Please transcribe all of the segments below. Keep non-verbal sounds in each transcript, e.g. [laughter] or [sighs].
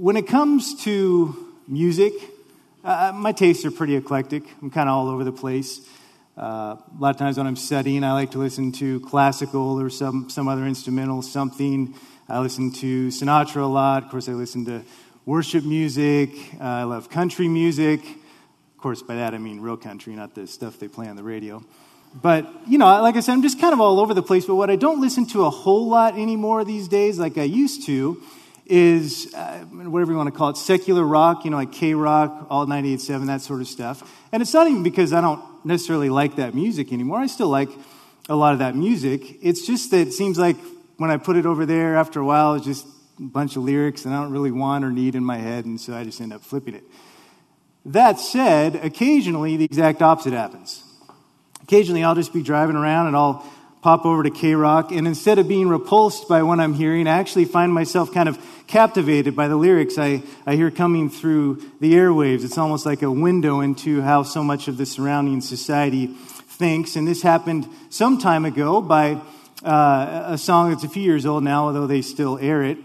when it comes to music, uh, my tastes are pretty eclectic. I'm kind of all over the place. Uh, a lot of times when I'm studying, I like to listen to classical or some, some other instrumental something. I listen to Sinatra a lot. Of course, I listen to worship music. Uh, I love country music. Of course, by that I mean real country, not the stuff they play on the radio. But, you know, like I said, I'm just kind of all over the place. But what I don't listen to a whole lot anymore these days, like I used to, is uh, whatever you want to call it, secular rock, you know, like K Rock, Alt 98.7, that sort of stuff. And it's not even because I don't necessarily like that music anymore. I still like a lot of that music. It's just that it seems like when I put it over there, after a while, it's just a bunch of lyrics and I don't really want or need in my head, and so I just end up flipping it. That said, occasionally the exact opposite happens. Occasionally I'll just be driving around and I'll pop over to K Rock, and instead of being repulsed by what I'm hearing, I actually find myself kind of captivated by the lyrics I, I hear coming through the airwaves. It's almost like a window into how so much of the surrounding society thinks. And this happened some time ago by uh, a song that's a few years old now, although they still air it.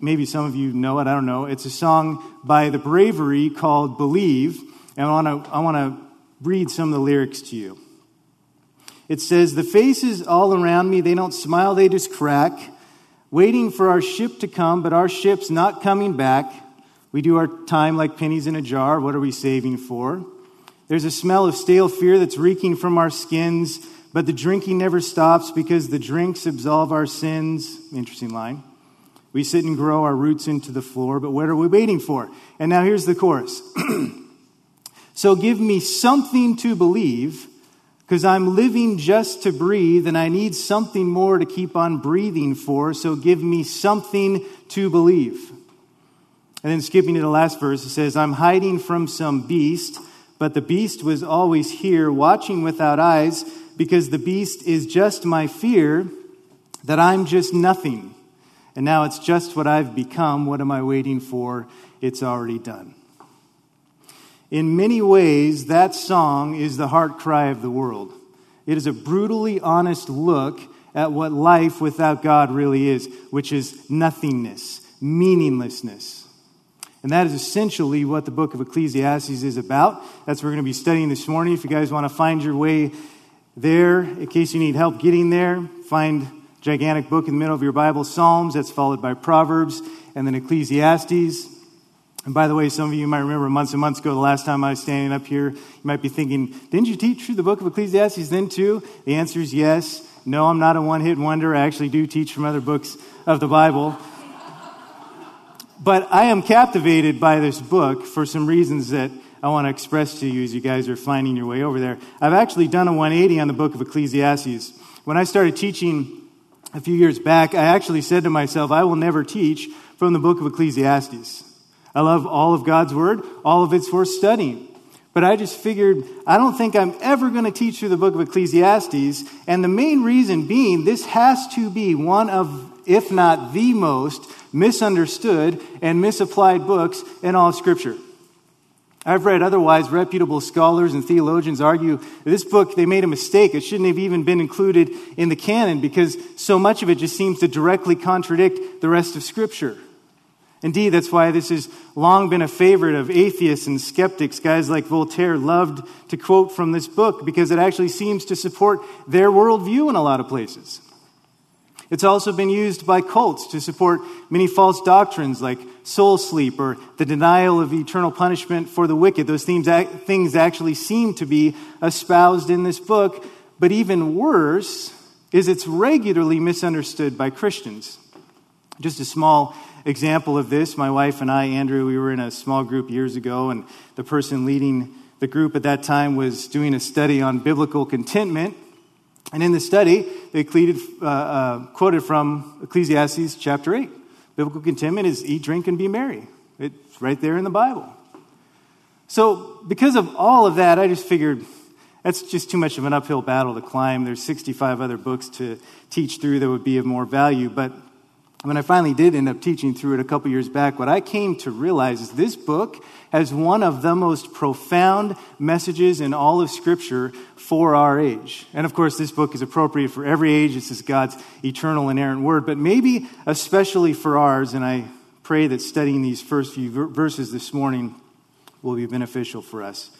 Maybe some of you know it, I don't know. It's a song by The Bravery called Believe. And I want to I wanna read some of the lyrics to you. It says, The faces all around me, they don't smile, they just crack, waiting for our ship to come, but our ship's not coming back. We do our time like pennies in a jar. What are we saving for? There's a smell of stale fear that's reeking from our skins, but the drinking never stops because the drinks absolve our sins. Interesting line. We sit and grow our roots into the floor, but what are we waiting for? And now here's the chorus. [clears throat] so give me something to believe because I'm living just to breathe and I need something more to keep on breathing for, so give me something to believe. And then skipping to the last verse, it says, I'm hiding from some beast, but the beast was always here, watching without eyes, because the beast is just my fear that I'm just nothing. And now it's just what I've become. What am I waiting for? It's already done. In many ways, that song is the heart cry of the world. It is a brutally honest look at what life without God really is, which is nothingness, meaninglessness. And that is essentially what the book of Ecclesiastes is about. That's what we're going to be studying this morning. If you guys want to find your way there, in case you need help getting there, find gigantic book in the middle of your Bible, Psalms, that's followed by Proverbs, and then Ecclesiastes. And by the way, some of you might remember months and months ago, the last time I was standing up here, you might be thinking, didn't you teach through the book of Ecclesiastes then too? The answer is yes. No, I'm not a one hit wonder. I actually do teach from other books of the Bible. but I am captivated by this book for some reasons that I want to express to you as you guys are finding your way over there. I've actually done a 180 on the book of Ecclesiastes. When I started teaching a few years back, I actually said to myself, I will never teach from the book of Ecclesiastes. I love all of God's Word, all of it's worth studying. But I just figured, I don't think I'm ever going to teach through the book of Ecclesiastes. And the main reason being, this has to be one of, if not the most, misunderstood and misapplied books in all of Scripture. I've read otherwise reputable scholars and theologians argue this book, they made a mistake. It shouldn't have even been included in the canon because so much of it just seems to directly contradict the rest of Scripture. Indeed, that's why this has long been a favorite of atheists and skeptics. Guys like Voltaire loved to quote from this book because it actually seems to support their worldview in a lot of places. It's also been used by cults to support many false doctrines like soul sleep or the denial of eternal punishment for the wicked. Those things actually seem to be espoused in this book. But even worse is it's regularly misunderstood by Christians. Just a small example of this, my wife and I, Andrea, we were in a small group years ago, and the person leading the group at that time was doing a study on biblical contentment. And in the study, they uh, uh, quoted from Ecclesiastes chapter 8. Biblical contentment is eat, drink, and be merry. It's right there in the Bible. So, because of all of that, I just figured that's just too much of an uphill battle to climb. There's 65 other books to teach through that would be of more value. But when I finally did end up teaching through it a couple years back, what I came to realize is this book has one of the most profound messages in all of Scripture for our age. And of course, this book is appropriate for every age. This is God's eternal, inerrant word, but maybe especially for ours, and I pray that studying these first few verses this morning will be beneficial for us.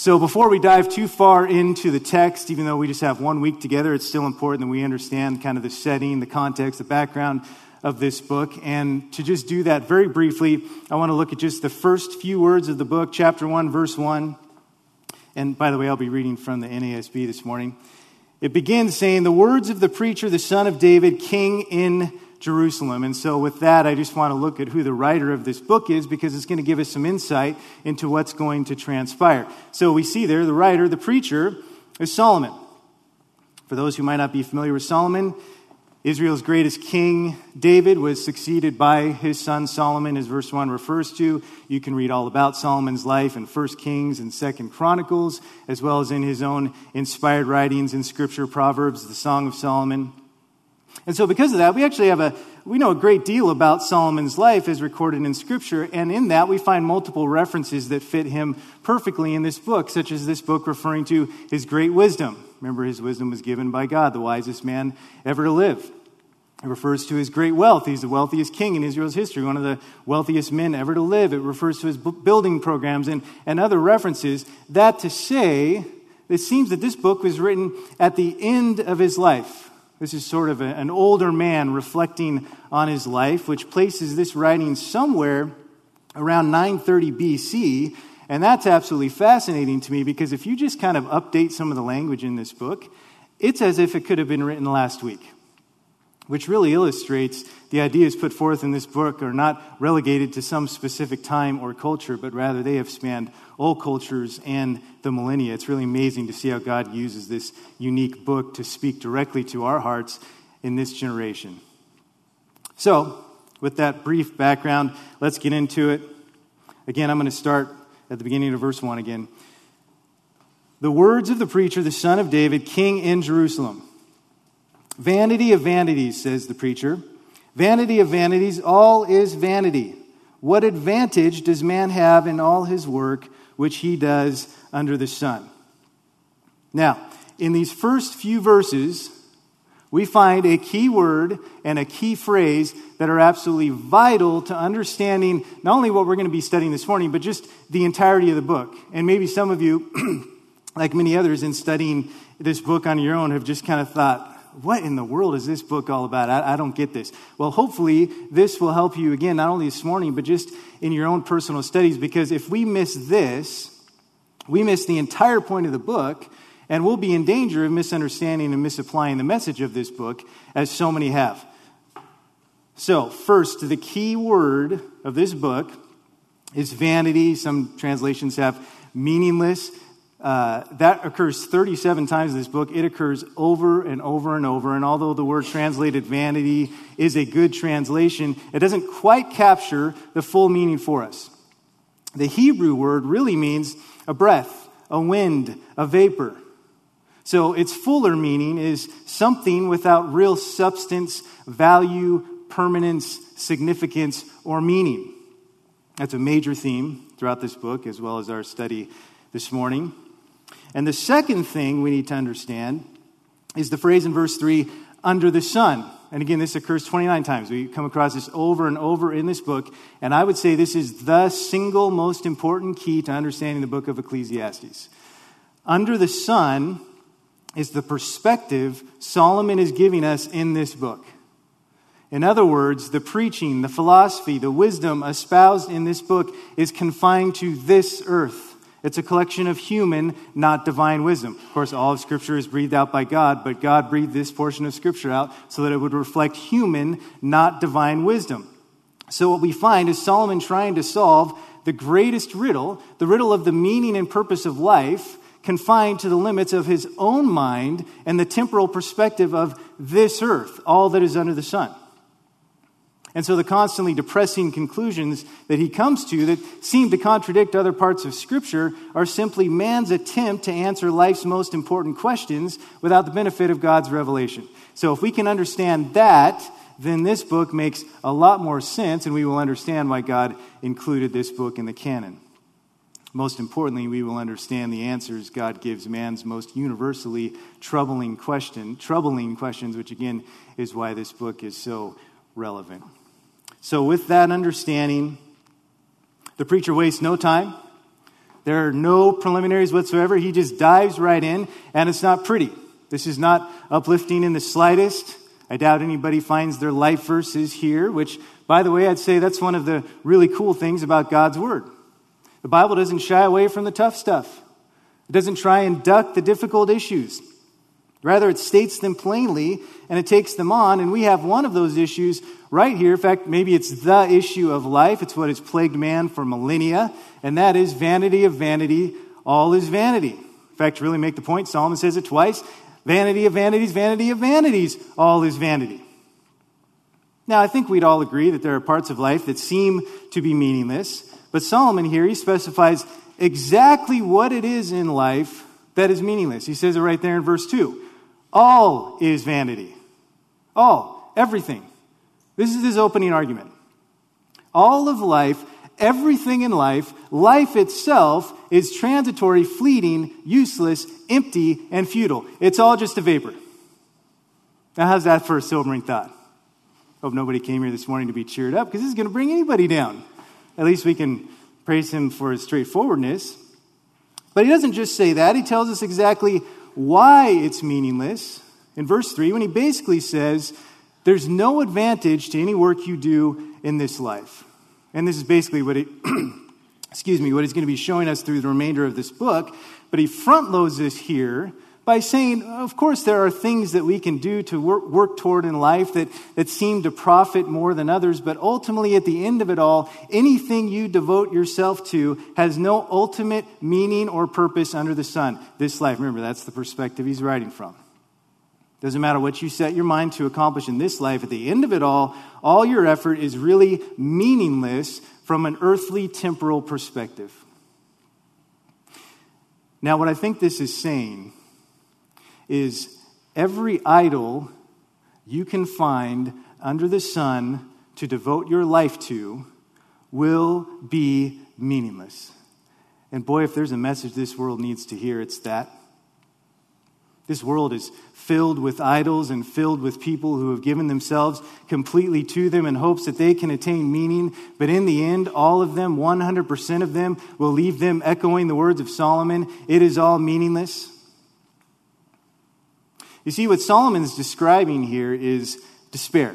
So, before we dive too far into the text, even though we just have one week together, it's still important that we understand kind of the setting, the context, the background of this book. And to just do that very briefly, I want to look at just the first few words of the book, chapter 1, verse 1. And by the way, I'll be reading from the NASB this morning. It begins saying, The words of the preacher, the son of David, king in Jerusalem. And so, with that, I just want to look at who the writer of this book is because it's going to give us some insight into what's going to transpire. So, we see there the writer, the preacher, is Solomon. For those who might not be familiar with Solomon, Israel's greatest king, David, was succeeded by his son Solomon, as verse 1 refers to. You can read all about Solomon's life in 1 Kings and 2 Chronicles, as well as in his own inspired writings in Scripture, Proverbs, the Song of Solomon. And so, because of that, we actually have a we know a great deal about Solomon's life as recorded in Scripture, and in that we find multiple references that fit him perfectly in this book, such as this book referring to his great wisdom. Remember, his wisdom was given by God, the wisest man ever to live. It refers to his great wealth. He's the wealthiest king in Israel's history, one of the wealthiest men ever to live. It refers to his building programs and, and other references. That to say, it seems that this book was written at the end of his life this is sort of a, an older man reflecting on his life, which places this writing somewhere around 930 BC. And that's absolutely fascinating to me because if you just kind of update some of the language in this book, it's as if it could have been written last week which really illustrates the ideas put forth in this book are not relegated to some specific time or culture, but rather they have spanned all cultures and the millennia. It's really amazing to see how God uses this unique book to speak directly to our hearts in this generation. So, with that brief background, let's get into it. Again, I'm going to start at the beginning of verse 1 again. The words of the preacher, the son of David, king in Jerusalem. Vanity of vanities, says the preacher. Vanity of vanities, all is vanity. What advantage does man have in all his work which he does under the sun? Now, in these first few verses, we find a key word and a key phrase that are absolutely vital to understanding not only what we're going to be studying this morning, but just the entirety of the book. And maybe some of you, [clears throat] like many others in studying this book on your own, have just kind of thought, what in the world is this book all about? I, I, don't get this. Well, hopefully, this will help you again, not only this morning, but just in your own personal studies, because if we miss this, we miss the entire point of the book, and we'll be in danger of misunderstanding and misapplying the message of this book, as so many have. So, first, the key word of this book is vanity. Some translations have meaningless. Uh, that occurs 37 times in this book. It occurs over and over and over. And although the word translated vanity is a good translation, it doesn't quite capture the full meaning for us. The Hebrew word really means a breath, a wind, a vapor. So its fuller meaning is something without real substance, value, permanence, significance, or meaning. That's a major theme throughout this book, as well as our study this morning. And the second thing we need to understand is the phrase in verse 3 under the sun. And again, this occurs 29 times. We come across this over and over in this book. And I would say this is the single most important key to understanding the book of Ecclesiastes. Under the sun is the perspective Solomon is giving us in this book. In other words, the preaching, the philosophy, the wisdom espoused in this book is confined to this earth. It's a collection of human, not divine wisdom. Of course, all of Scripture is breathed out by God, but God breathed this portion of Scripture out so that it would reflect human, not divine wisdom. So, what we find is Solomon trying to solve the greatest riddle, the riddle of the meaning and purpose of life, confined to the limits of his own mind and the temporal perspective of this earth, all that is under the sun. And so the constantly depressing conclusions that he comes to that seem to contradict other parts of Scripture are simply man's attempt to answer life's most important questions without the benefit of God's revelation. So if we can understand that, then this book makes a lot more sense, and we will understand why God included this book in the canon. Most importantly, we will understand the answers God gives man's most universally troubling question, troubling questions, which again is why this book is so relevant. So, with that understanding, the preacher wastes no time. There are no preliminaries whatsoever. He just dives right in, and it's not pretty. This is not uplifting in the slightest. I doubt anybody finds their life verses here, which, by the way, I'd say that's one of the really cool things about God's Word. The Bible doesn't shy away from the tough stuff, it doesn't try and duck the difficult issues. Rather, it states them plainly and it takes them on. And we have one of those issues right here. In fact, maybe it's the issue of life. It's what has plagued man for millennia. And that is vanity of vanity. All is vanity. In fact, to really make the point, Solomon says it twice vanity of vanities, vanity of vanities. All is vanity. Now, I think we'd all agree that there are parts of life that seem to be meaningless. But Solomon here, he specifies exactly what it is in life that is meaningless. He says it right there in verse 2. All is vanity. All, everything. This is his opening argument. All of life, everything in life, life itself is transitory, fleeting, useless, empty, and futile. It's all just a vapor. Now, how's that for a sobering thought? Hope nobody came here this morning to be cheered up because this is going to bring anybody down. At least we can praise him for his straightforwardness. But he doesn't just say that, he tells us exactly why it's meaningless in verse 3 when he basically says, There's no advantage to any work you do in this life. And this is basically what it, [clears throat] excuse me, what he's going to be showing us through the remainder of this book. But he front loads this here by saying, of course, there are things that we can do to work, work, toward in life that, that seem to profit more than others, but ultimately, at the end of it all, anything you devote yourself to has no ultimate meaning or purpose under the sun. This life, remember, that's the perspective he's writing from. Doesn't matter what you set your mind to accomplish in this life, at the end of it all, all your effort is really meaningless from an earthly temporal perspective. Now, what I think this is saying is every idol you can find under the sun to devote your life to will be meaningless. And boy, if there's a message this world needs to hear, it's that. This world is filled with idols and filled with people who have given themselves completely to them in hopes that they can attain meaning. But in the end, all of them, 100% of them, will leave them echoing the words of Solomon it is all meaningless. You see, what Solomon's describing here is despair.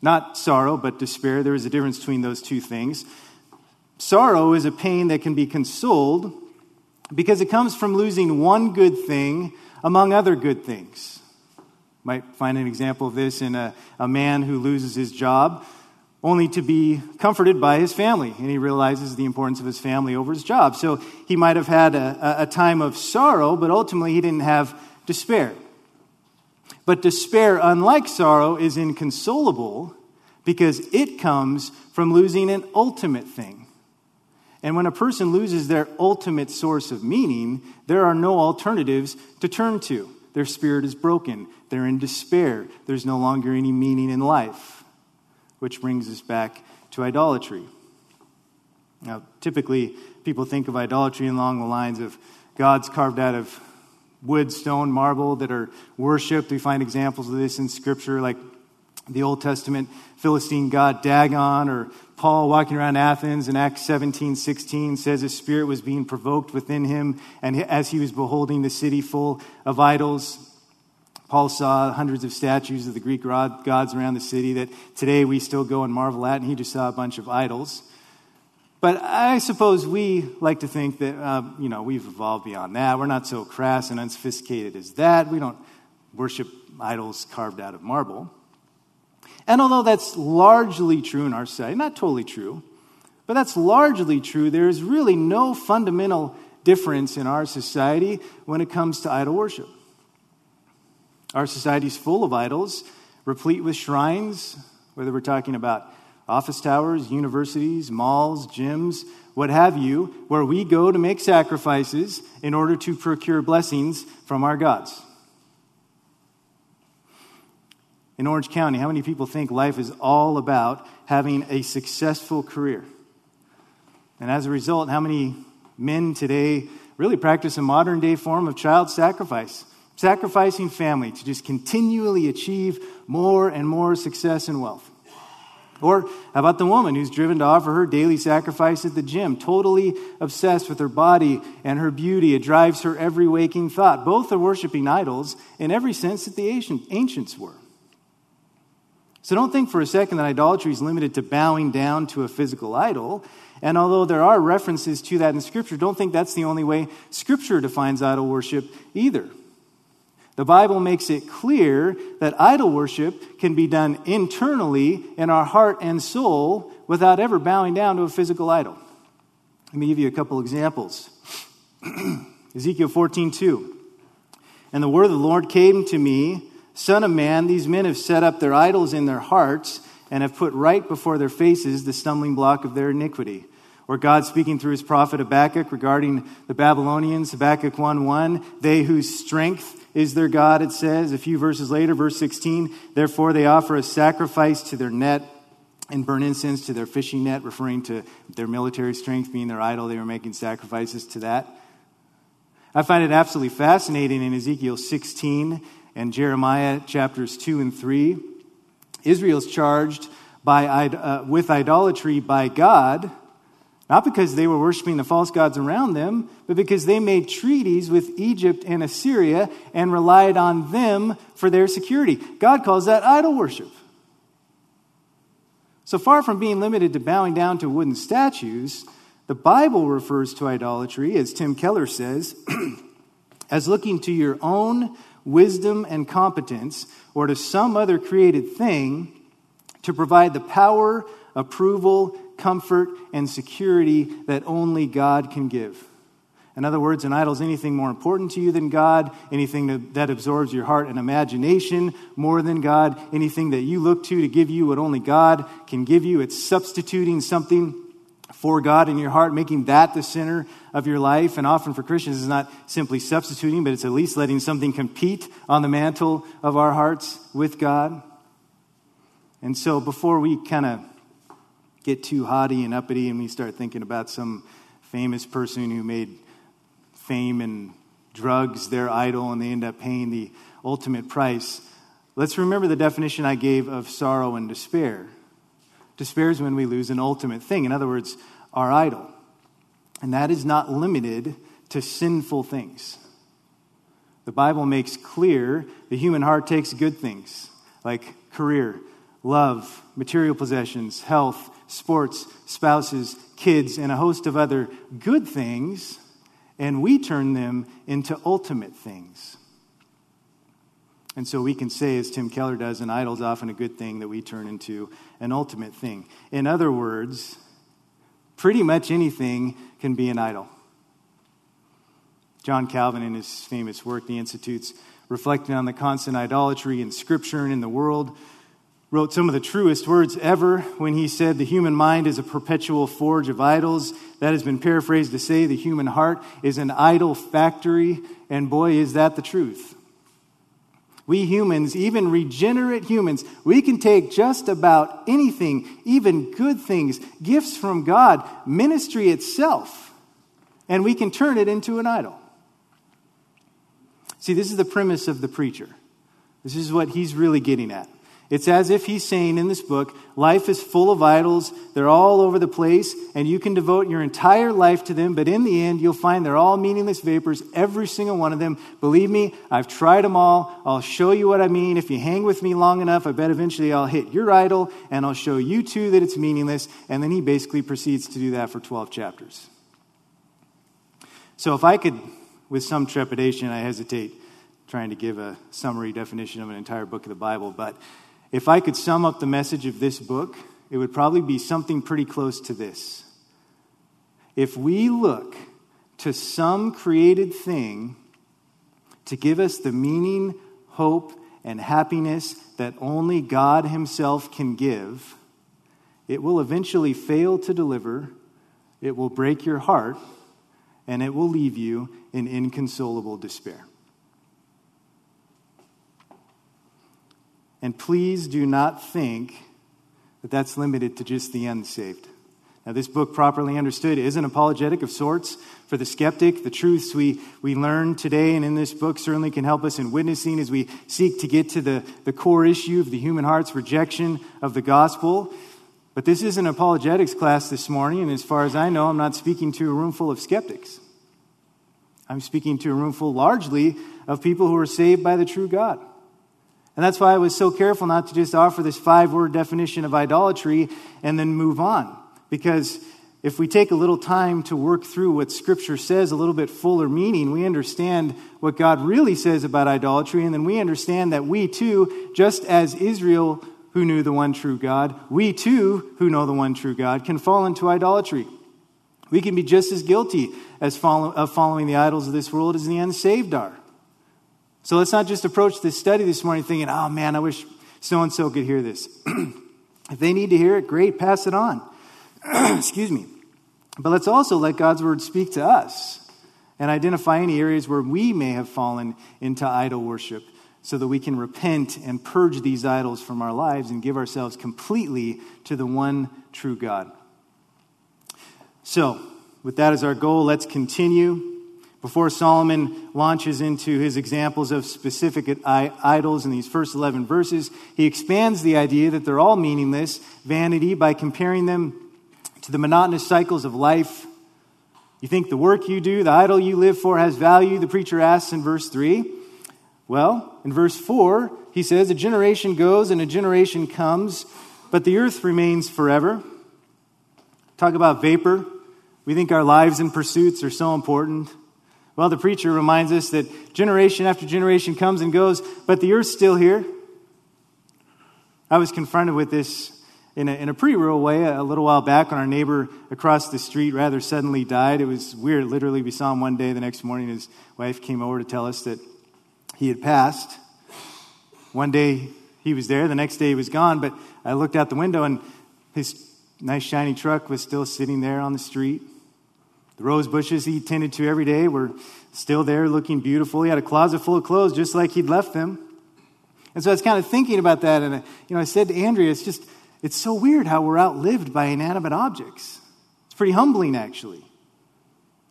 Not sorrow, but despair. There is a difference between those two things. Sorrow is a pain that can be consoled because it comes from losing one good thing among other good things. Might find an example of this in a, a man who loses his job only to be comforted by his family. And he realizes the importance of his family over his job. So he might have had a, a time of sorrow, but ultimately he didn't have despair. But despair, unlike sorrow, is inconsolable because it comes from losing an ultimate thing. And when a person loses their ultimate source of meaning, there are no alternatives to turn to. Their spirit is broken. They're in despair. There's no longer any meaning in life. Which brings us back to idolatry. Now, typically, people think of idolatry along the lines of gods carved out of wood, stone, marble that are worshipped. We find examples of this in Scripture, like the Old Testament Philistine god Dagon, or Paul walking around Athens in Acts 17 16 says his spirit was being provoked within him, and as he was beholding the city full of idols, Paul saw hundreds of statues of the Greek gods around the city that today we still go and marvel at, and he just saw a bunch of idols. But I suppose we like to think that, uh, you know, we've evolved beyond that. We're not so crass and unsophisticated as that. We don't worship idols carved out of marble. And although that's largely true in our society, not totally true, but that's largely true, there is really no fundamental difference in our society when it comes to idol worship. Our society is full of idols, replete with shrines, whether we're talking about office towers, universities, malls, gyms, what have you, where we go to make sacrifices in order to procure blessings from our gods. In Orange County, how many people think life is all about having a successful career? And as a result, how many men today really practice a modern day form of child sacrifice? Sacrificing family to just continually achieve more and more success and wealth. Or about the woman who's driven to offer her daily sacrifice at the gym, totally obsessed with her body and her beauty? It drives her every waking thought. Both are worshiping idols in every sense that the ancients were. So don't think for a second that idolatry is limited to bowing down to a physical idol. And although there are references to that in Scripture, don't think that's the only way Scripture defines idol worship either. The Bible makes it clear that idol worship can be done internally in our heart and soul without ever bowing down to a physical idol. Let me give you a couple examples. [clears throat] Ezekiel 14, 2. And the word of the Lord came to me, Son of man, these men have set up their idols in their hearts and have put right before their faces the stumbling block of their iniquity. Or God speaking through his prophet Habakkuk regarding the Babylonians, Habakkuk 1 1, they whose strength is their God, it says. A few verses later, verse 16, therefore they offer a sacrifice to their net and burn incense to their fishing net, referring to their military strength being their idol. They were making sacrifices to that. I find it absolutely fascinating in Ezekiel 16 and Jeremiah chapters 2 and 3. Israel's charged by, uh, with idolatry by God not because they were worshiping the false gods around them, but because they made treaties with Egypt and Assyria and relied on them for their security. God calls that idol worship. So far from being limited to bowing down to wooden statues, the Bible refers to idolatry, as Tim Keller says, [clears throat] as looking to your own wisdom and competence or to some other created thing to provide the power, approval, comfort, and security that only God can give. In other words, an idol is anything more important to you than God, anything that, absorbs your heart and imagination more than God, anything that you look to to give you what only God can give you. It's substituting something for God in your heart, making that the center of your life. And often for Christians, it's not simply substituting, but it's at least letting something compete on the mantle of our hearts with God. And so before we kind of get too haughty and uppity and we start thinking about some famous person who made fame and drugs their idol and they end up paying the ultimate price, let's remember the definition I gave of sorrow and despair. Despair is when we lose an ultimate thing, in other words, our idol. And that is not limited to sinful things. The Bible makes clear the human heart takes good things like career, love, material possessions, health, sports, spouses, kids, and a host of other good things, and we turn them into ultimate things. And so we can say, as Tim Keller does, an idol is often a good thing that we turn into an ultimate thing. In other words, pretty much anything can be an idol. John Calvin, in his famous work, The Institutes, reflecting on the constant idolatry in Scripture and in the world, wrote some of the truest words ever when he said, The human mind is a perpetual forge of idols. That has been paraphrased to say, The human heart is an idol factory. And boy, is that the truth. We humans, even regenerate humans, we can take just about anything, even good things, gifts from God, ministry itself, and we can turn it into an idol. See, this is the premise of the preacher. This is what he's really getting at. It's as if he's saying in this book, life is full of idols. They're all over the place, and you can devote your entire life to them, but in the end, you'll find they're all meaningless vapors, every single one of them. Believe me, I've tried them all. I'll show you what I mean. If you hang with me long enough, I bet eventually I'll hit your idol, and I'll show you too that it's meaningless. And then he basically proceeds to do that for 12 chapters. So if I could, with some trepidation, I hesitate trying to give a summary definition of an entire book of the Bible, but if I could sum up the message of this book, it would probably be something pretty close to this. If we look to some created thing to give us the meaning, hope, and happiness that only God Himself can give, it will eventually fail to deliver, it will break your heart, and it will leave you in inconsolable despair. And please do not think that that's limited to just the unsaved. Now, this book, properly understood, is an apologetic of sorts for the skeptic. The truths we, we learn today and in this book certainly can help us in witnessing as we seek to get to the, the core issue of the human heart's rejection of the gospel. But this is an apologetics class this morning, and as far as I know, I'm not speaking to a room full of skeptics. I'm speaking to a room full largely of people who are saved by the true God. And that's why I was so careful not to just offer this five word definition of idolatry and then move on. Because if we take a little time to work through what Scripture says, a little bit fuller meaning, we understand what God really says about idolatry, and then we understand that we too, just as Israel who knew the one true God, we too, who know the one true God, can fall into idolatry. We can be just as guilty as follow, of following the idols of this world as the unsaved are. So let's not just approach this study this morning thinking, oh man, I wish so and so could hear this. [clears throat] if they need to hear it, great, pass it on. [clears throat] Excuse me. But let's also let God's word speak to us and identify any areas where we may have fallen into idol worship so that we can repent and purge these idols from our lives and give ourselves completely to the one true God. So, with that as our goal, let's continue. Before Solomon launches into his examples of specific idols in these first 11 verses, he expands the idea that they're all meaningless, vanity, by comparing them to the monotonous cycles of life. You think the work you do, the idol you live for, has value? The preacher asks in verse 3. Well, in verse 4, he says, A generation goes and a generation comes, but the earth remains forever. Talk about vapor. We think our lives and pursuits are so important. Well, the preacher reminds us that generation after generation comes and goes, but the earth's still here. I was confronted with this in a, in a pretty real way a little while back when our neighbor across the street rather suddenly died. It was weird. Literally, we saw him one day. The next morning, his wife came over to tell us that he had passed. One day he was there, the next day he was gone, but I looked out the window and his nice shiny truck was still sitting there on the street. The rose bushes he tended to every day were still there looking beautiful. He had a closet full of clothes just like he'd left them. And so I was kind of thinking about that, and I, you know, I said to Andrea, it's just, it's so weird how we're outlived by inanimate objects. It's pretty humbling, actually.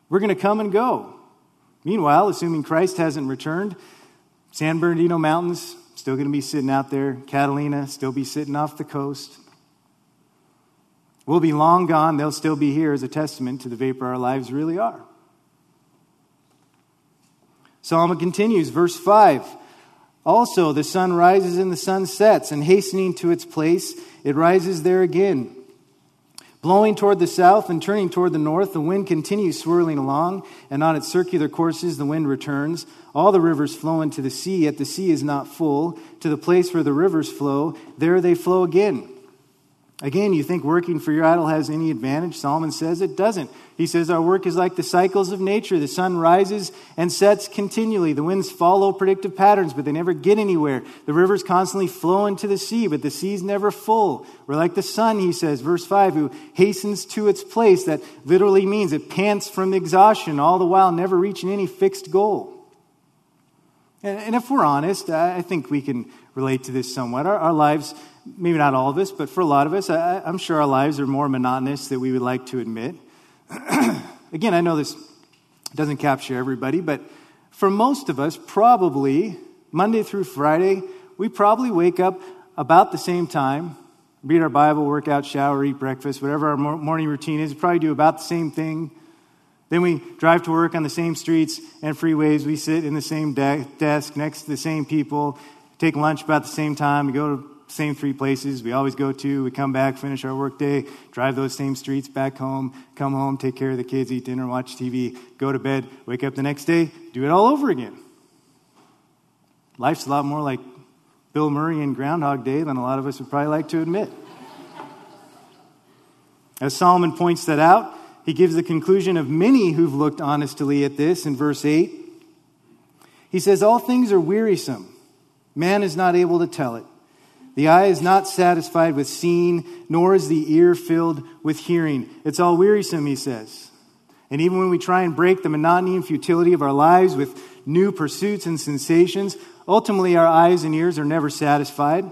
We're going to come and go. Meanwhile, assuming Christ hasn't returned, San Bernardino Mountains, still going to be sitting out there. Catalina, still be sitting off the coast. We'll be long gone. They'll still be here as a testament to the vapor our lives really are. Psalm continues, verse 5. Also, the sun rises and the sun sets, and hastening to its place, it rises there again. Blowing toward the south and turning toward the north, the wind continues swirling along, and on its circular courses the wind returns. All the rivers flow into the sea, yet the sea is not full. To the place where the rivers flow, there they flow again. Again, you think working for your idol has any advantage? Solomon says it doesn't. He says our work is like the cycles of nature. The sun rises and sets continually. The winds follow predictive patterns, but they never get anywhere. The rivers constantly flow into the sea, but the sea's never full. We're like the sun, he says, verse 5, who hastens to its place. That literally means it pants from exhaustion, all the while never reaching any fixed goal. And, if we're honest, I think we can relate to this somewhat. Our, our lives maybe not all of us, but for a lot of us, I, am sure our lives are more monotonous than we would like to admit. [clears throat] Again, I know this doesn't capture everybody, but for most of us, probably Monday through Friday, we probably wake up about the same time, read our Bible, work out, shower, eat breakfast, whatever our morning routine is. We probably do about the same thing. Then we drive to work on the same streets and freeways. We sit in the same de- desk next to the same people, take lunch about the same time. We go to the same three places we always go to. We come back, finish our workday, drive those same streets back home, come home, take care of the kids, eat dinner, watch TV, go to bed, wake up the next day, do it all over again. Life's a lot more like Bill Murray and Groundhog Day than a lot of us would probably like to admit. As Solomon points that out, he gives the conclusion of many who've looked honestly at this in verse 8. He says, All things are wearisome. Man is not able to tell it. The eye is not satisfied with seeing, nor is the ear filled with hearing. It's all wearisome, he says. And even when we try and break the monotony and futility of our lives with new pursuits and sensations, ultimately our eyes and ears are never satisfied.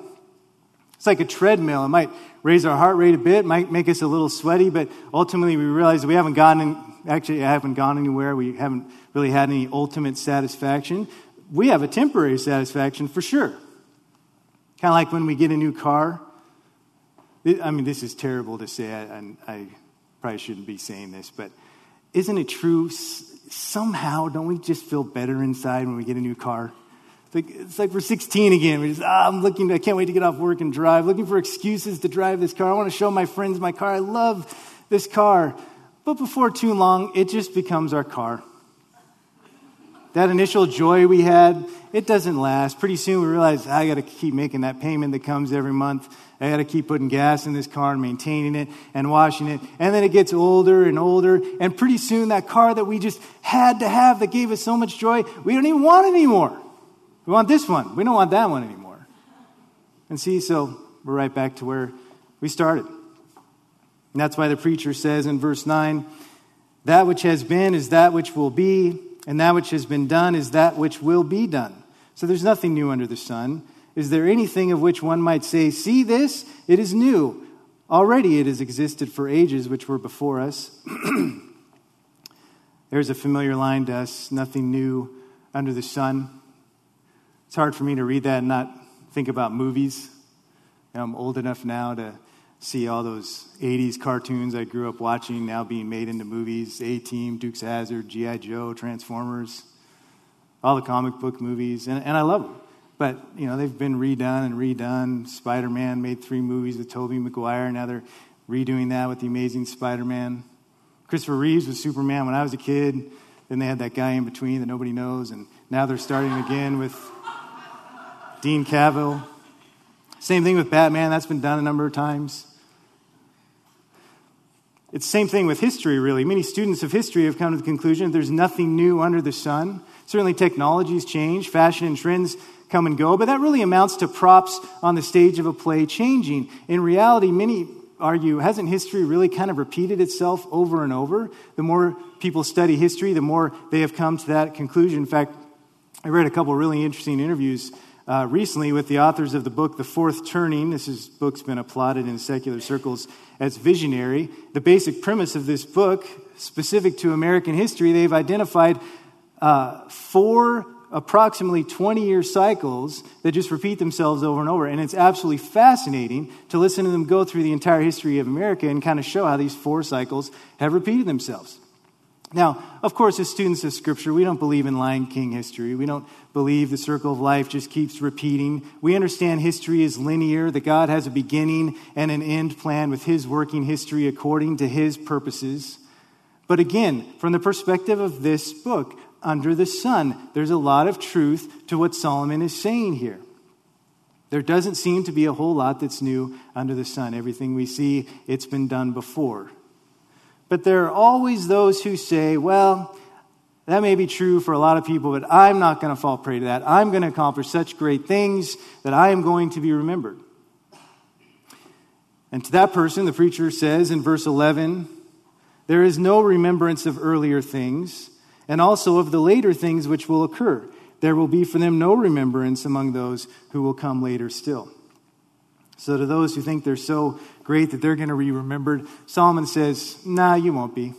It's like a treadmill. It might raise our heart rate a bit, might make us a little sweaty, but ultimately we realize we haven't gotten, actually, I haven't gone anywhere. We haven't really had any ultimate satisfaction. We have a temporary satisfaction for sure. Kind of like when we get a new car. I mean, this is terrible to say, and I probably shouldn't be saying this, but isn't it true? Somehow, don't we just feel better inside when we get a new car? It's like, it's like we're 16 again. We just, ah, I'm looking, I can't wait to get off work and drive, looking for excuses to drive this car. I want to show my friends my car. I love this car. But before too long, it just becomes our car. That initial joy we had, it doesn't last. Pretty soon we realize I got to keep making that payment that comes every month. I got to keep putting gas in this car and maintaining it and washing it. And then it gets older and older. And pretty soon that car that we just had to have that gave us so much joy, we don't even want it anymore. We want this one. We don't want that one anymore. And see, so we're right back to where we started. And that's why the preacher says in verse 9, that which has been is that which will be, and that which has been done is that which will be done. So there's nothing new under the sun. Is there anything of which one might say, See this? It is new. Already it has existed for ages which were before us. [clears throat] There's a familiar line to us nothing new under the sun. It's hard for me to read that and not think about movies. I'm old enough now to see all those 80s cartoons I grew up watching now being made into movies A Team, Dukes of Hazzard, G.I. Joe, Transformers, all the comic book movies, and, and I love them. But, you know, they've been redone and redone. Spider Man made three movies with Tobey Maguire. Now they're redoing that with The Amazing Spider Man. Christopher Reeves was Superman when I was a kid. Then they had that guy in between that nobody knows. And now they're starting again with Dean Cavill. Same thing with Batman, that's been done a number of times. It's the same thing with history, really. Many students of history have come to the conclusion there's nothing new under the sun. Certainly, technologies change, fashion and trends come and go, but that really amounts to props on the stage of a play changing. In reality, many argue, hasn't history really kind of repeated itself over and over? The more people study history, the more they have come to that conclusion. In fact, I read a couple really interesting interviews uh, recently with the authors of the book The Fourth Turning. This is, book's been applauded in secular circles as visionary. The basic premise of this book, specific to American history, they've identified uh, four approximately 20 year cycles that just repeat themselves over and over. And it's absolutely fascinating to listen to them go through the entire history of America and kind of show how these four cycles have repeated themselves. Now, of course, as students of Scripture, we don't believe in Lion King history. We don't believe the circle of life just keeps repeating. We understand history is linear, that God has a beginning and an end plan with His working history according to His purposes. But again, from the perspective of this book, under the sun, there's a lot of truth to what Solomon is saying here. There doesn't seem to be a whole lot that's new under the sun. Everything we see, it's been done before. But there are always those who say, well, that may be true for a lot of people, but I'm not going to fall prey to that. I'm going to accomplish such great things that I am going to be remembered. And to that person, the preacher says in verse 11, there is no remembrance of earlier things, and also of the later things which will occur. There will be for them no remembrance among those who will come later still. So, to those who think they're so great that they're going to be remembered, Solomon says, Nah, you won't be.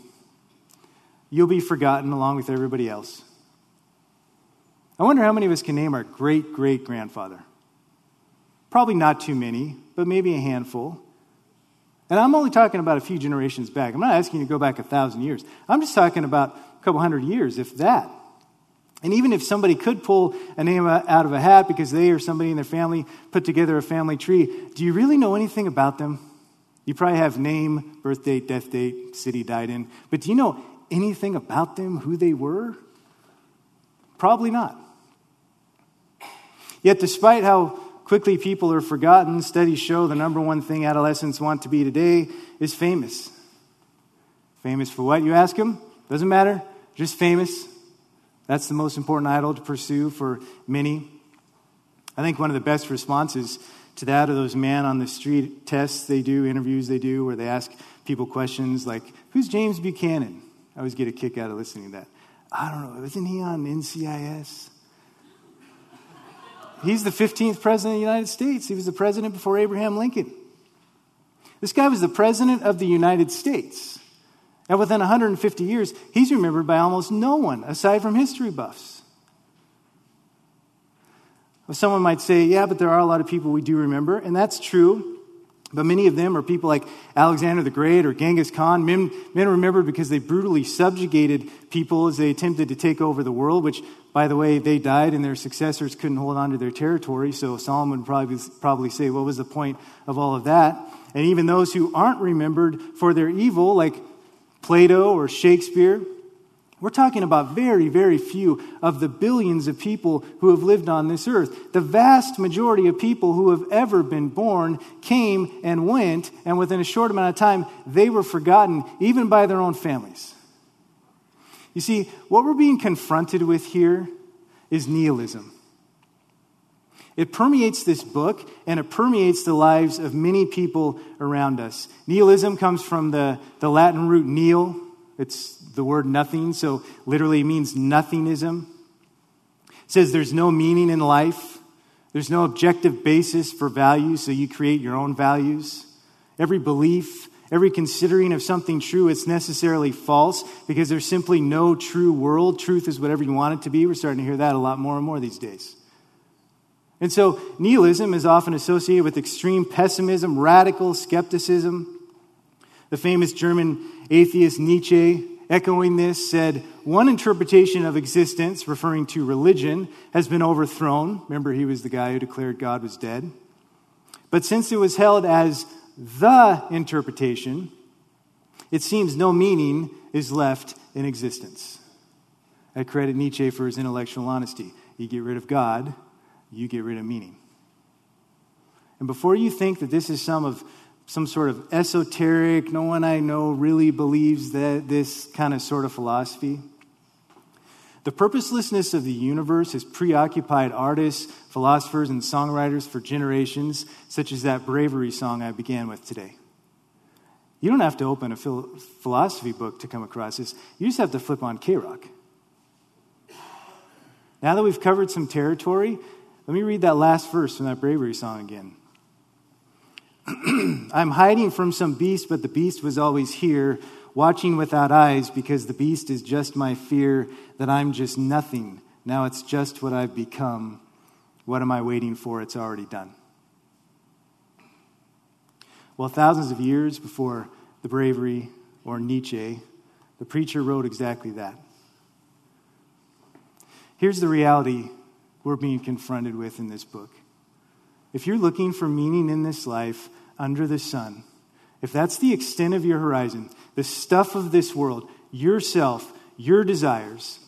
You'll be forgotten along with everybody else. I wonder how many of us can name our great great grandfather. Probably not too many, but maybe a handful. And I'm only talking about a few generations back. I'm not asking you to go back a thousand years. I'm just talking about a couple hundred years, if that. And even if somebody could pull a name out of a hat because they or somebody in their family put together a family tree, do you really know anything about them? You probably have name, birth date, death date, city died in. But do you know anything about them, who they were? Probably not. Yet, despite how quickly people are forgotten, studies show the number one thing adolescents want to be today is famous. Famous for what, you ask them? Doesn't matter, just famous. That's the most important idol to pursue for many. I think one of the best responses to that are those man on the street tests they do, interviews they do, where they ask people questions like, Who's James Buchanan? I always get a kick out of listening to that. I don't know, isn't he on NCIS? He's the 15th president of the United States. He was the president before Abraham Lincoln. This guy was the president of the United States. And within 150 years, he's remembered by almost no one aside from history buffs. Someone might say, yeah, but there are a lot of people we do remember, and that's true. But many of them are people like Alexander the Great or Genghis Khan, men, men remembered because they brutally subjugated people as they attempted to take over the world, which, by the way, they died and their successors couldn't hold on to their territory. So Solomon would probably, probably say, What was the point of all of that? And even those who aren't remembered for their evil, like Plato or Shakespeare, we're talking about very, very few of the billions of people who have lived on this earth. The vast majority of people who have ever been born came and went, and within a short amount of time, they were forgotten, even by their own families. You see, what we're being confronted with here is nihilism. It permeates this book and it permeates the lives of many people around us. Nihilism comes from the, the Latin root nihil, it's the word nothing, so literally means nothingism. It says there's no meaning in life, there's no objective basis for values, so you create your own values. Every belief, every considering of something true, it's necessarily false because there's simply no true world. Truth is whatever you want it to be. We're starting to hear that a lot more and more these days. And so, nihilism is often associated with extreme pessimism, radical skepticism. The famous German atheist Nietzsche, echoing this, said one interpretation of existence, referring to religion, has been overthrown. Remember, he was the guy who declared God was dead. But since it was held as the interpretation, it seems no meaning is left in existence. I credit Nietzsche for his intellectual honesty. You get rid of God, you get rid of meaning. And before you think that this is some of some sort of esoteric, no one I know really believes that this kind of sort of philosophy. The purposelessness of the universe has preoccupied artists, philosophers, and songwriters for generations, such as that bravery song I began with today. You don't have to open a philosophy book to come across this. You just have to flip on K Rock. Now that we've covered some territory, let me read that last verse from that bravery song again. [clears throat] I'm hiding from some beast, but the beast was always here, watching without eyes, because the beast is just my fear that I'm just nothing. Now it's just what I've become. What am I waiting for? It's already done. Well, thousands of years before the bravery or Nietzsche, the preacher wrote exactly that. Here's the reality we're being confronted with in this book. If you're looking for meaning in this life under the sun, if that's the extent of your horizon, the stuff of this world, yourself, your desires,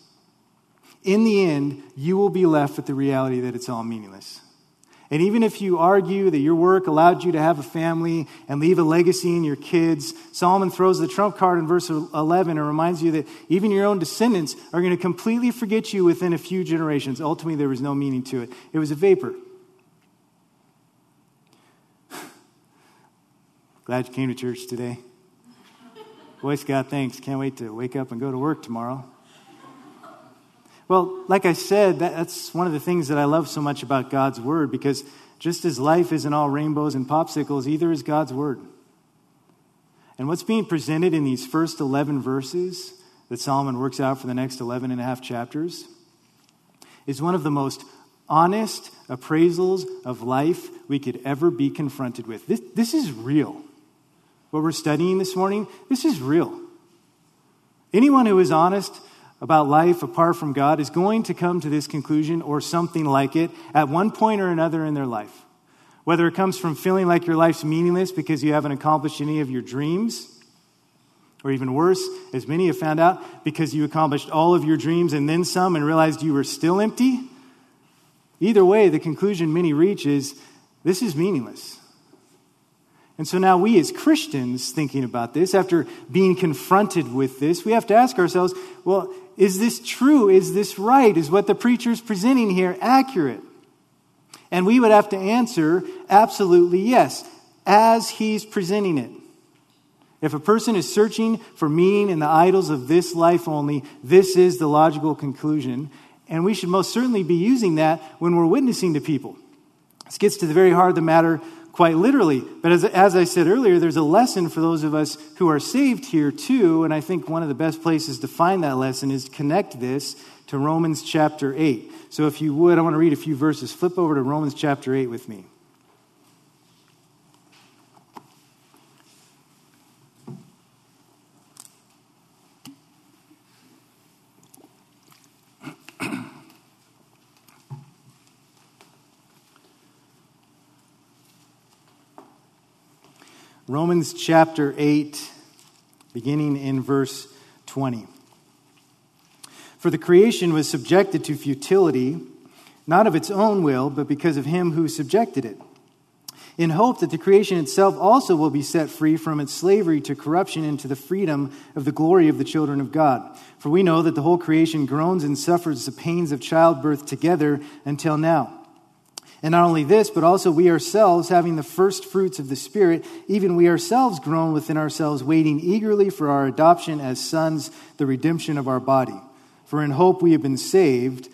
in the end, you will be left with the reality that it's all meaningless. And even if you argue that your work allowed you to have a family and leave a legacy in your kids, Solomon throws the trump card in verse 11 and reminds you that even your own descendants are going to completely forget you within a few generations. Ultimately, there was no meaning to it, it was a vapor. [sighs] Glad you came to church today. Boy Scout, thanks. Can't wait to wake up and go to work tomorrow. Well, like I said, that's one of the things that I love so much about God's Word because just as life isn't all rainbows and popsicles, either is God's Word. And what's being presented in these first 11 verses that Solomon works out for the next 11 and a half chapters is one of the most honest appraisals of life we could ever be confronted with. This, this is real what we're studying this morning, this is real. Anyone who is honest about life apart from God is going to come to this conclusion or something like it at one point or another in their life. Whether it comes from feeling like your life's meaningless because you haven't accomplished any of your dreams, or even worse, as many have found out, because you accomplished all of your dreams and then some and realized you were still empty. Either way, the conclusion many reach is this is meaningless. And so now we as Christians thinking about this, after being confronted with this, we have to ask ourselves, well, is this true? Is this right? Is what the preacher is presenting here accurate? And we would have to answer absolutely yes, as he's presenting it. If a person is searching for meaning in the idols of this life only, this is the logical conclusion. And we should most certainly be using that when we're witnessing to people. This gets to the very heart of the matter quite literally. But as, as I said earlier, there's a lesson for those of us who are saved here too. And I think one of the best places to find that lesson is connect this to Romans chapter 8. So if you would, I want to read a few verses. Flip over to Romans chapter 8 with me. Romans chapter 8, beginning in verse 20. For the creation was subjected to futility, not of its own will, but because of him who subjected it, in hope that the creation itself also will be set free from its slavery to corruption into the freedom of the glory of the children of God. For we know that the whole creation groans and suffers the pains of childbirth together until now. And not only this, but also we ourselves, having the first fruits of the Spirit, even we ourselves groan within ourselves, waiting eagerly for our adoption as sons, the redemption of our body. For in hope we have been saved,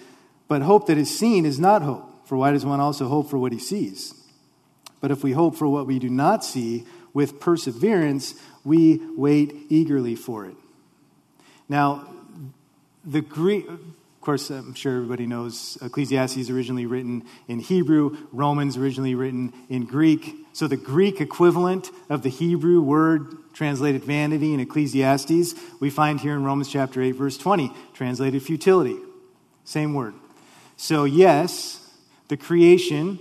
but hope that is seen is not hope. For why does one also hope for what he sees? But if we hope for what we do not see, with perseverance, we wait eagerly for it. Now, the Greek, of course, I'm sure everybody knows Ecclesiastes originally written in Hebrew, Romans originally written in Greek. So the Greek equivalent of the Hebrew word translated vanity in Ecclesiastes, we find here in Romans chapter 8, verse 20, translated futility. Same word. So, yes, the creation,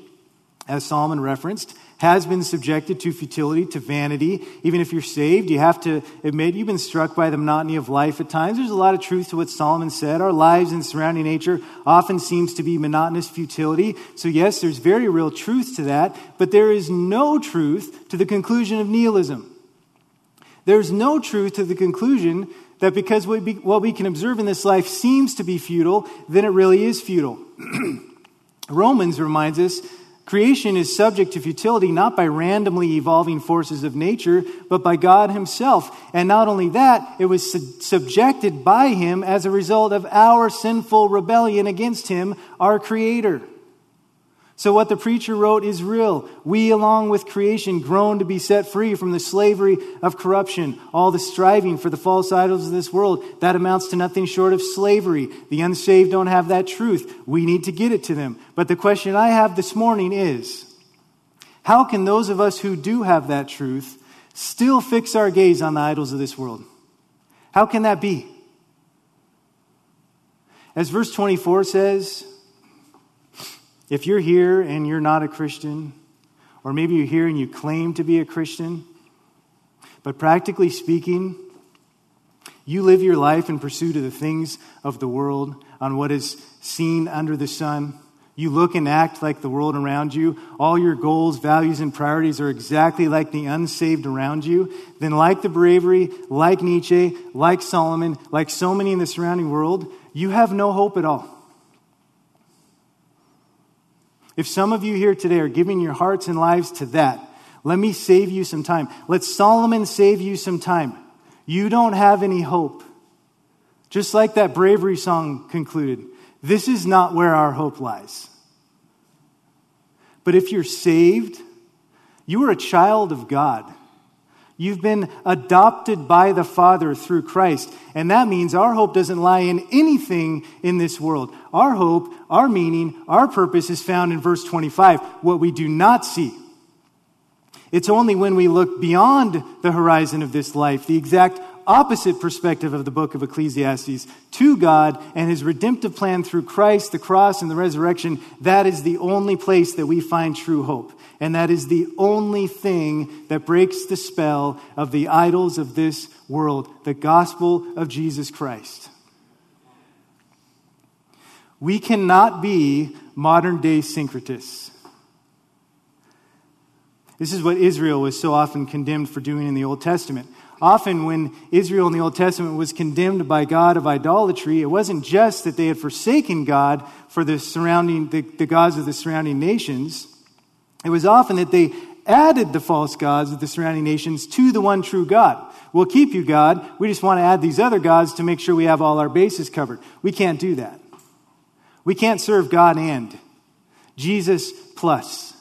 as Solomon referenced, has been subjected to futility, to vanity. Even if you're saved, you have to admit you've been struck by the monotony of life at times. There's a lot of truth to what Solomon said. Our lives and surrounding nature often seems to be monotonous futility. So yes, there's very real truth to that, but there is no truth to the conclusion of nihilism. There's no truth to the conclusion that because what we can observe in this life seems to be futile, then it really is futile. [clears throat] Romans reminds us Creation is subject to futility not by randomly evolving forces of nature, but by God Himself. And not only that, it was su- subjected by Him as a result of our sinful rebellion against Him, our Creator. So, what the preacher wrote is real. We, along with creation, groan to be set free from the slavery of corruption, all the striving for the false idols of this world. That amounts to nothing short of slavery. The unsaved don't have that truth. We need to get it to them. But the question I have this morning is how can those of us who do have that truth still fix our gaze on the idols of this world? How can that be? As verse 24 says, if you're here and you're not a Christian, or maybe you're here and you claim to be a Christian, but practically speaking, you live your life in pursuit of the things of the world, on what is seen under the sun. You look and act like the world around you. All your goals, values, and priorities are exactly like the unsaved around you. Then, like the bravery, like Nietzsche, like Solomon, like so many in the surrounding world, you have no hope at all. If some of you here today are giving your hearts and lives to that, let me save you some time. Let Solomon save you some time. You don't have any hope. Just like that bravery song concluded, this is not where our hope lies. But if you're saved, you are a child of God. You've been adopted by the Father through Christ. And that means our hope doesn't lie in anything in this world. Our hope, our meaning, our purpose is found in verse 25, what we do not see. It's only when we look beyond the horizon of this life, the exact opposite perspective of the book of Ecclesiastes, to God and his redemptive plan through Christ, the cross, and the resurrection, that is the only place that we find true hope. And that is the only thing that breaks the spell of the idols of this world the gospel of Jesus Christ. We cannot be modern day syncretists. This is what Israel was so often condemned for doing in the Old Testament. Often, when Israel in the Old Testament was condemned by God of idolatry, it wasn't just that they had forsaken God for the surrounding the, the gods of the surrounding nations. It was often that they added the false gods of the surrounding nations to the one true God. We'll keep you, God. We just want to add these other gods to make sure we have all our bases covered. We can't do that. We can't serve God and Jesus plus.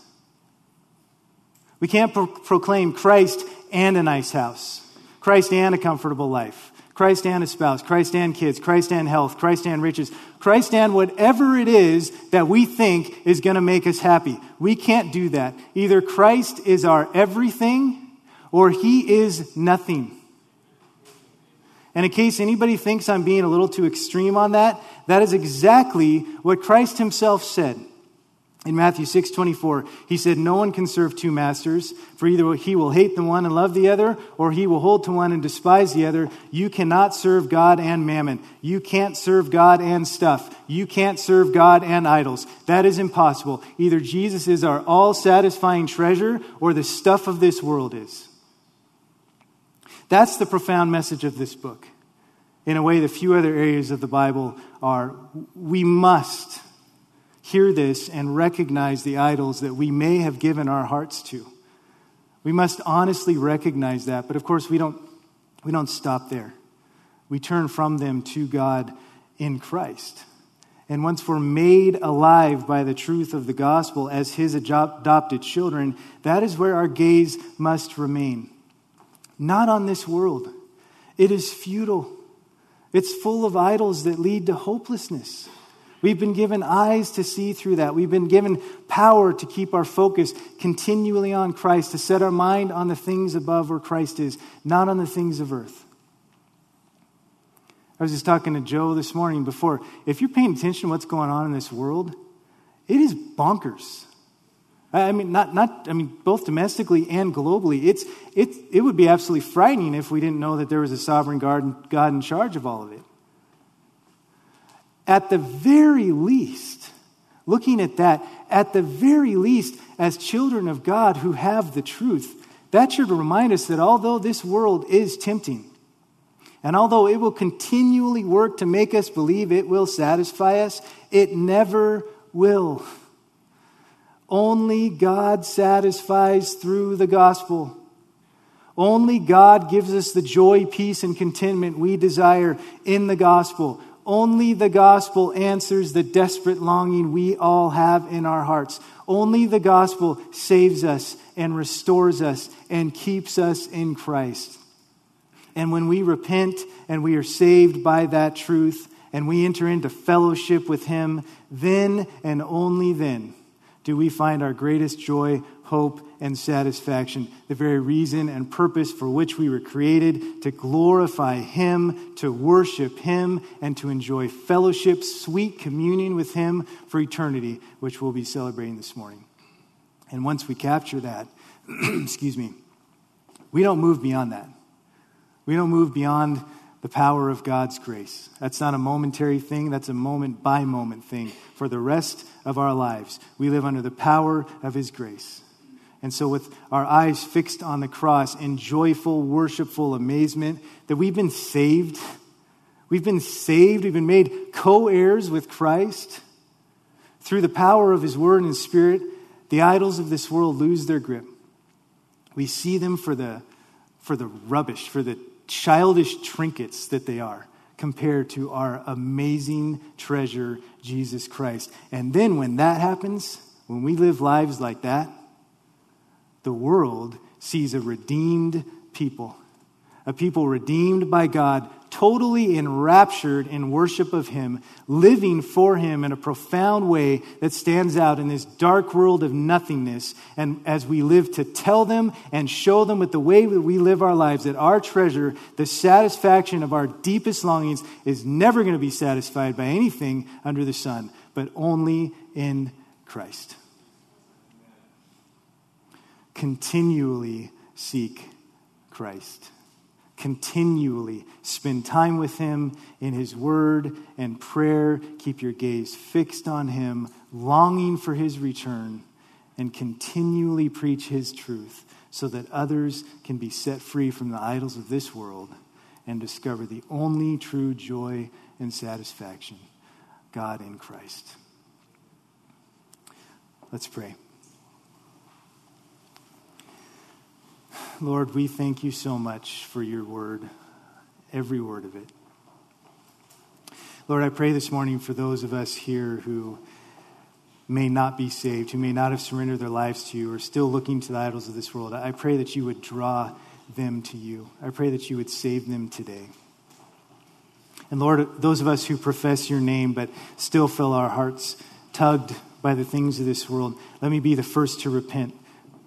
We can't pro- proclaim Christ and a nice house, Christ and a comfortable life, Christ and a spouse, Christ and kids, Christ and health, Christ and riches, Christ and whatever it is that we think is going to make us happy. We can't do that. Either Christ is our everything or he is nothing. And in case anybody thinks I'm being a little too extreme on that, that is exactly what Christ himself said. In Matthew 6 24, he said, No one can serve two masters, for either he will hate the one and love the other, or he will hold to one and despise the other. You cannot serve God and mammon. You can't serve God and stuff. You can't serve God and idols. That is impossible. Either Jesus is our all satisfying treasure, or the stuff of this world is. That's the profound message of this book. In a way, the few other areas of the Bible are we must hear this and recognize the idols that we may have given our hearts to. We must honestly recognize that, but of course, we don't, we don't stop there. We turn from them to God in Christ. And once we're made alive by the truth of the gospel as his adopted children, that is where our gaze must remain. Not on this world. It is futile. It's full of idols that lead to hopelessness. We've been given eyes to see through that. We've been given power to keep our focus continually on Christ, to set our mind on the things above where Christ is, not on the things of earth. I was just talking to Joe this morning before. If you're paying attention to what's going on in this world, it is bonkers. I mean, not, not, I mean, both domestically and globally. It's, it, it would be absolutely frightening if we didn't know that there was a sovereign God, God in charge of all of it at the very least, looking at that, at the very least, as children of God who have the truth, that should remind us that although this world is tempting, and although it will continually work to make us believe it will satisfy us, it never will. Only God satisfies through the gospel. Only God gives us the joy, peace, and contentment we desire in the gospel. Only the gospel answers the desperate longing we all have in our hearts. Only the gospel saves us and restores us and keeps us in Christ. And when we repent and we are saved by that truth and we enter into fellowship with Him, then and only then do we find our greatest joy, hope, and satisfaction, the very reason and purpose for which we were created to glorify Him, to worship Him, and to enjoy fellowship, sweet communion with Him for eternity, which we'll be celebrating this morning. And once we capture that, [clears throat] excuse me, we don't move beyond that. We don't move beyond the power of God's grace. That's not a momentary thing, that's a moment by moment thing. For the rest of our lives, we live under the power of His grace. And so, with our eyes fixed on the cross in joyful, worshipful amazement that we've been saved, we've been saved, we've been made co heirs with Christ. Through the power of His Word and Spirit, the idols of this world lose their grip. We see them for the, for the rubbish, for the childish trinkets that they are compared to our amazing treasure, Jesus Christ. And then when that happens, when we live lives like that, the world sees a redeemed people, a people redeemed by God, totally enraptured in worship of Him, living for Him in a profound way that stands out in this dark world of nothingness. And as we live to tell them and show them with the way that we live our lives that our treasure, the satisfaction of our deepest longings, is never going to be satisfied by anything under the sun, but only in Christ continually seek Christ. Continually spend time with Him in His Word and prayer. Keep your gaze fixed on Him, longing for His return, and continually preach His truth so that others can be set free from the idols of this world and discover the only true joy and satisfaction God in Christ. Let's pray. Lord, we thank you so much for your word, every word of it. Lord, I pray this morning for those of us here who may not be saved, who may not have surrendered their lives to you, or still looking to the idols of this world. I pray that you would draw them to you. I pray that you would save them today. And Lord, those of us who profess your name but still feel our hearts tugged by the things of this world, let me be the first to repent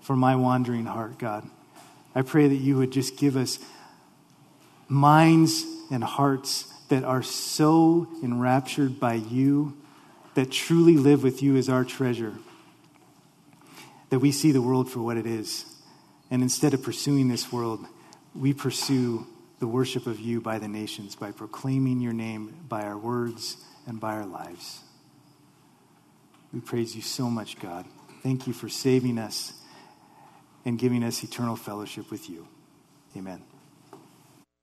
for my wandering heart, God. I pray that you would just give us minds and hearts that are so enraptured by you, that truly live with you as our treasure, that we see the world for what it is. And instead of pursuing this world, we pursue the worship of you by the nations, by proclaiming your name by our words and by our lives. We praise you so much, God. Thank you for saving us and giving us eternal fellowship with you. Amen.